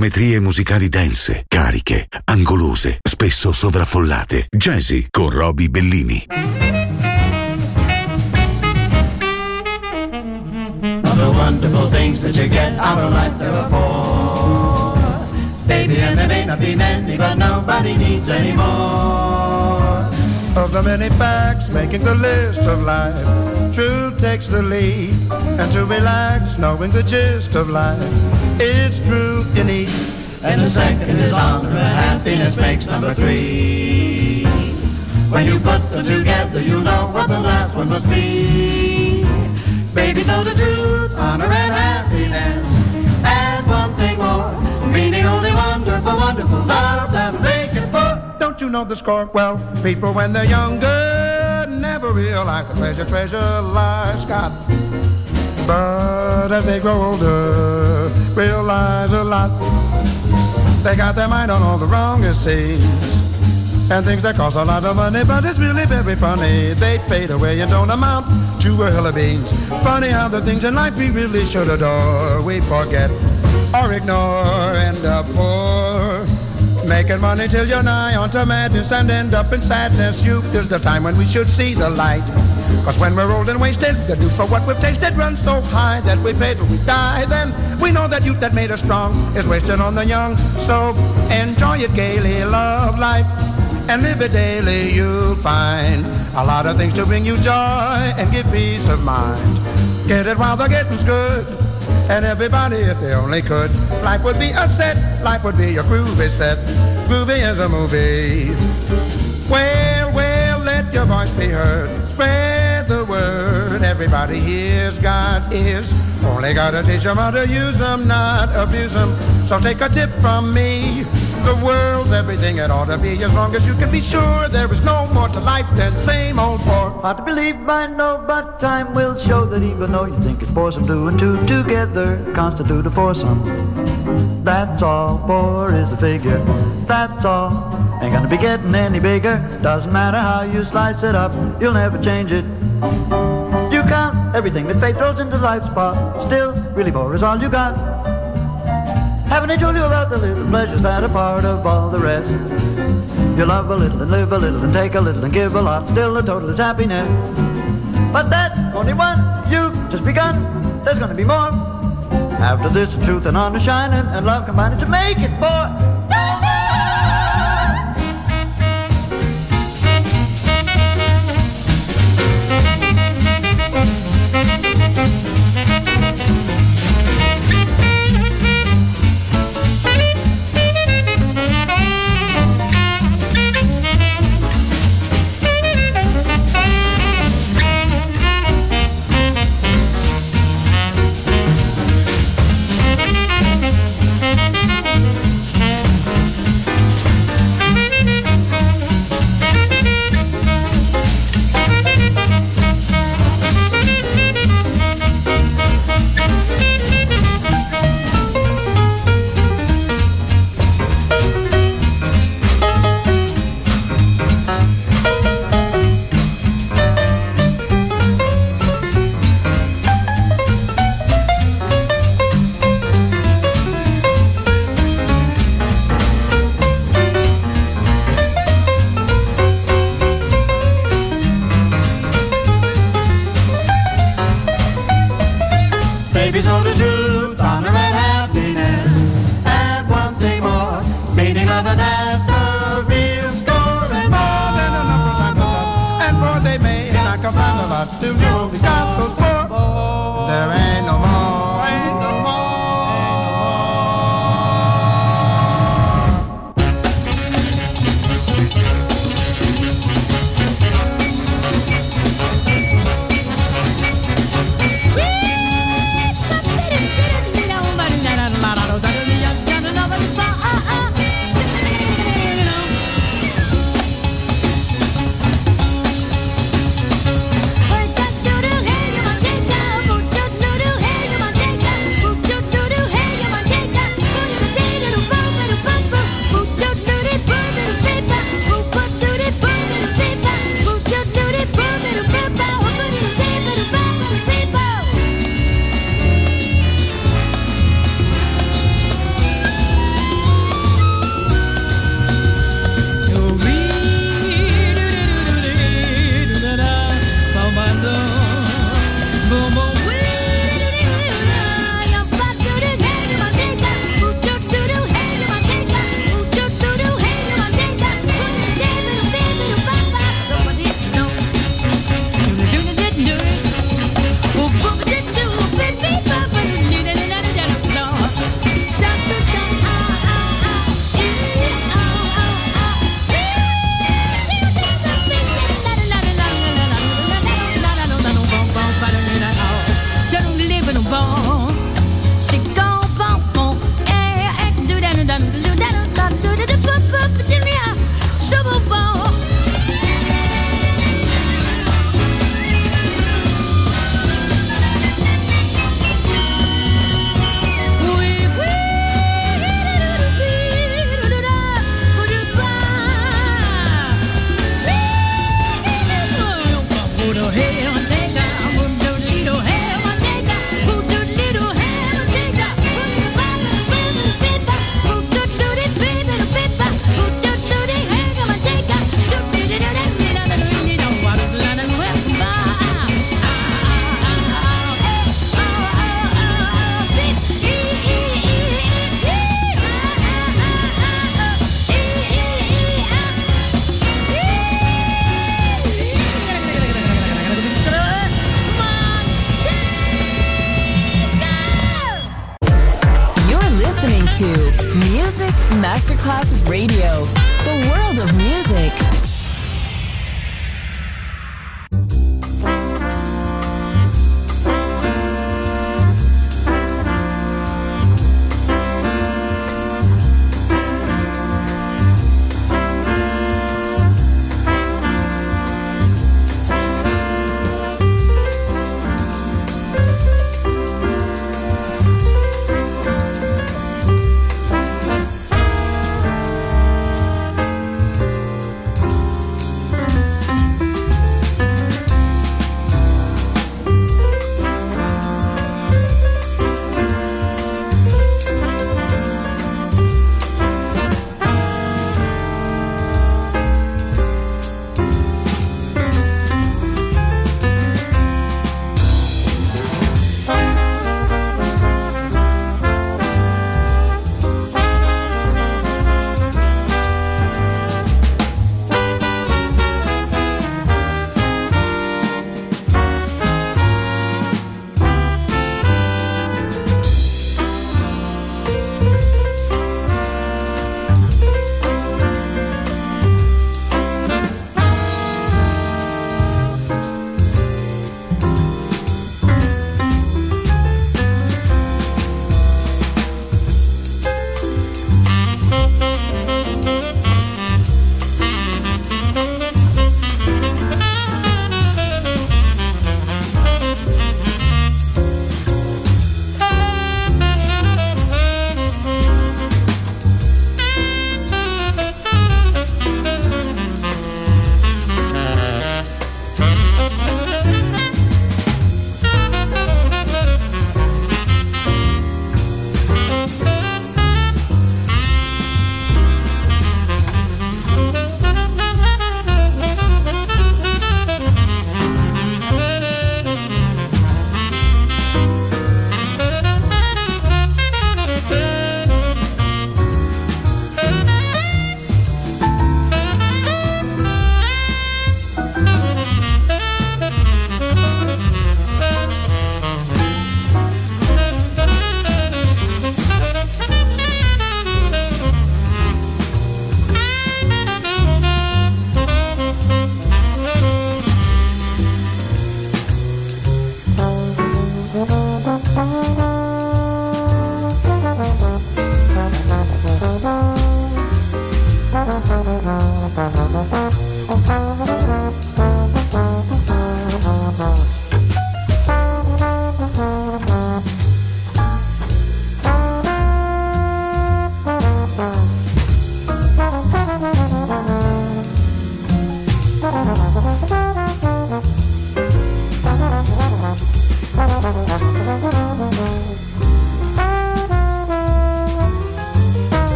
Geometrie musicali dense, cariche, angolose, spesso sovraffollate. Jazzy con Roby Bellini. the wonderful things that you get out of life there are four. Baby, and there may not be many, but nobody needs any more. Of the many facts making the list of life, truth takes the lead. And to relax, knowing the gist of life, it's truth you need. And the second is honor, and happiness makes number three. When you put them together, you know what the last one must be. Baby, so the truth, honor, and happiness. And one thing more, meaning only wonderful, wonderful love that'll you know the score? Well, people when they're younger never realize the pleasure, treasure life's got. But as they grow older, realize a lot. They got their mind on all the wrongest things and things that cost a lot of money, but it's really very funny. They fade away and don't amount to a hill of beans. Funny how the things in life we really should adore, we forget or ignore, and up poor. Making money till you're nigh onto madness and end up in sadness. Youth is the time when we should see the light. Cause when we're old and wasted, the due for what we've tasted runs so high that we pay till we die. Then we know that youth that made us strong is wasted on the young. So enjoy it gaily, love life and live it daily, you'll find a lot of things to bring you joy and give peace of mind. Get it while the getting's good. And everybody, if they only could, life would be a set, life would be a groovy set. Groovy as a movie. Well, well, let your voice be heard. Spread the word. Everybody hears God is. Only gotta teach them how to use them, not abuse them. So take a tip from me. The world's everything it ought to be as long as you can be sure there is no more to life than same old four. Hard to believe, I know, but time will show that even though you think it's foursome, two and two together constitute a foursome. That's all, four is the figure. That's all. Ain't gonna be getting any bigger. Doesn't matter how you slice it up, you'll never change it. You count everything that fate throws into life's pot. Still, really four is all you got. Haven't I told you about the little pleasures that are part of all the rest? You love a little and live a little and take a little and give a lot. Still the total is happiness. But that's only one. You've just begun. There's gonna be more. After this, the truth and honor shining and love combining to make it more. after all the gossip.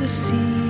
the sea.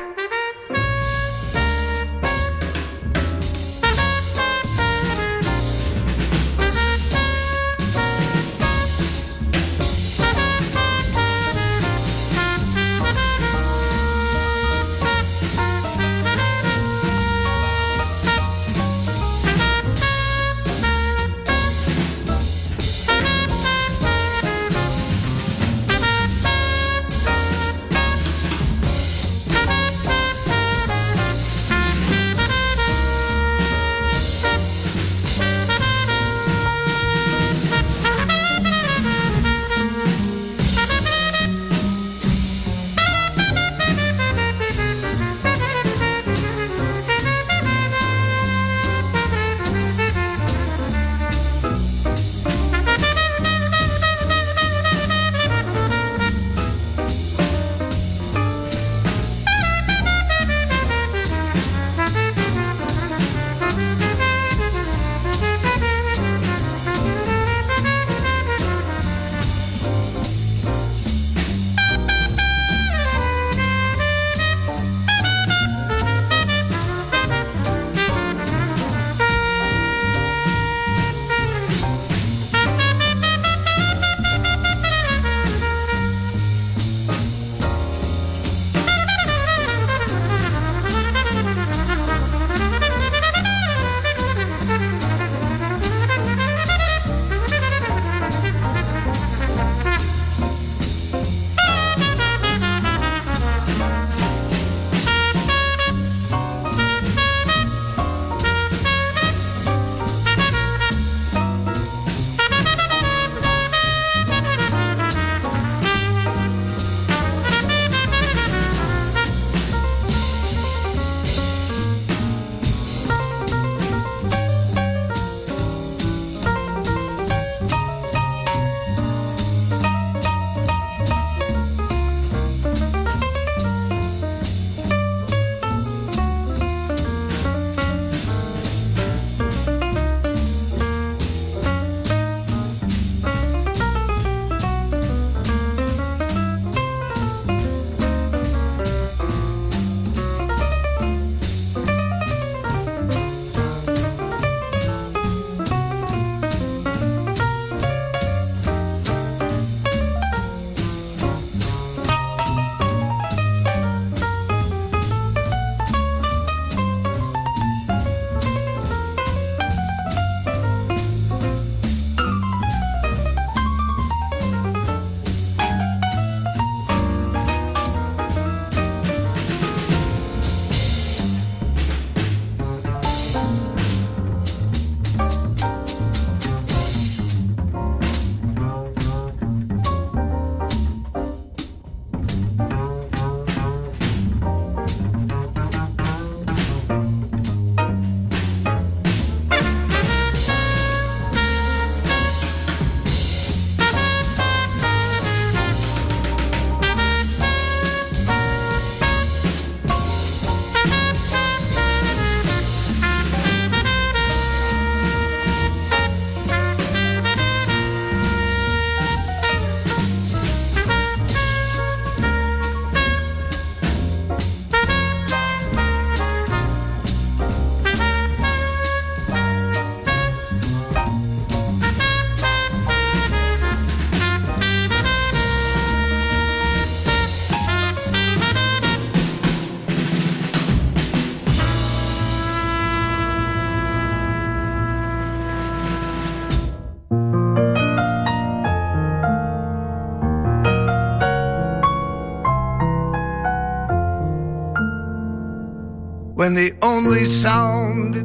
When the only sound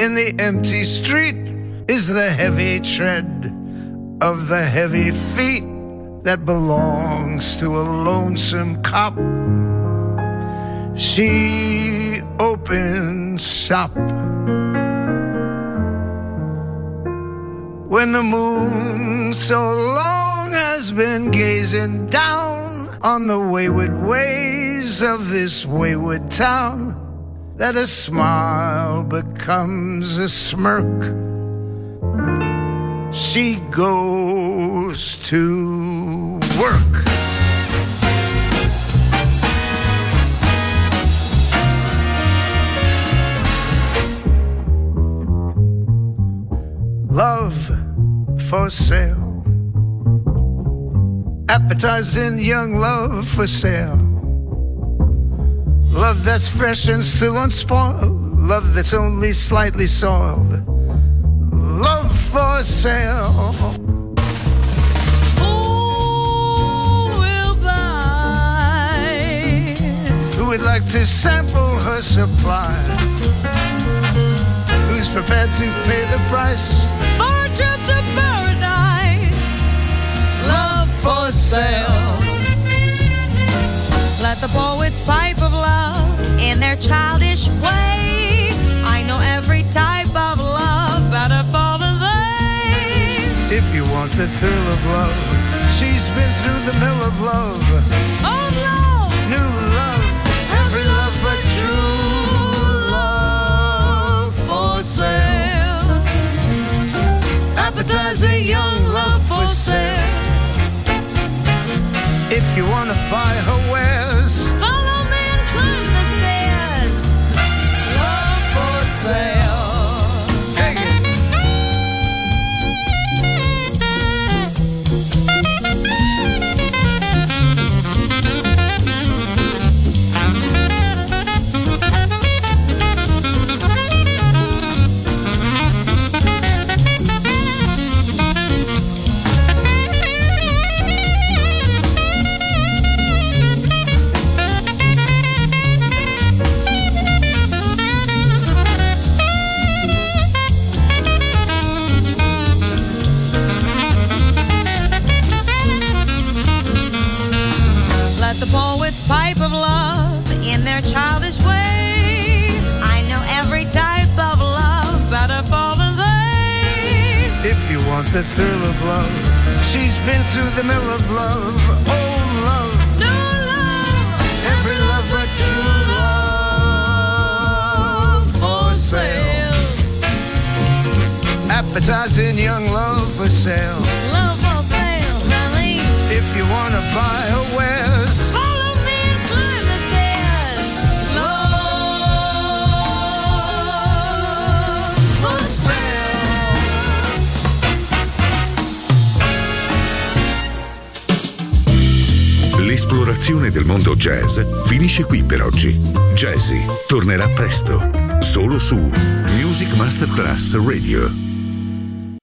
in the empty street is the heavy tread of the heavy feet that belongs to a lonesome cop. She opens shop. When the moon so long has been gazing down on the wayward ways of this wayward town that a smile becomes a smirk. She goes to work. Love for sale. Appetizing young love for sale. Love that's fresh and still unspoiled. Love that's only slightly soiled. Love for sale. Who will buy? Who would like to sample her supply? Who's prepared to pay the price? For a trip to paradise. Love for sale. Let the poets pipe love in their childish way. I know every type of love better for the they. If you want the thrill of love, she's been through the mill of. Love. Masterclass Radio.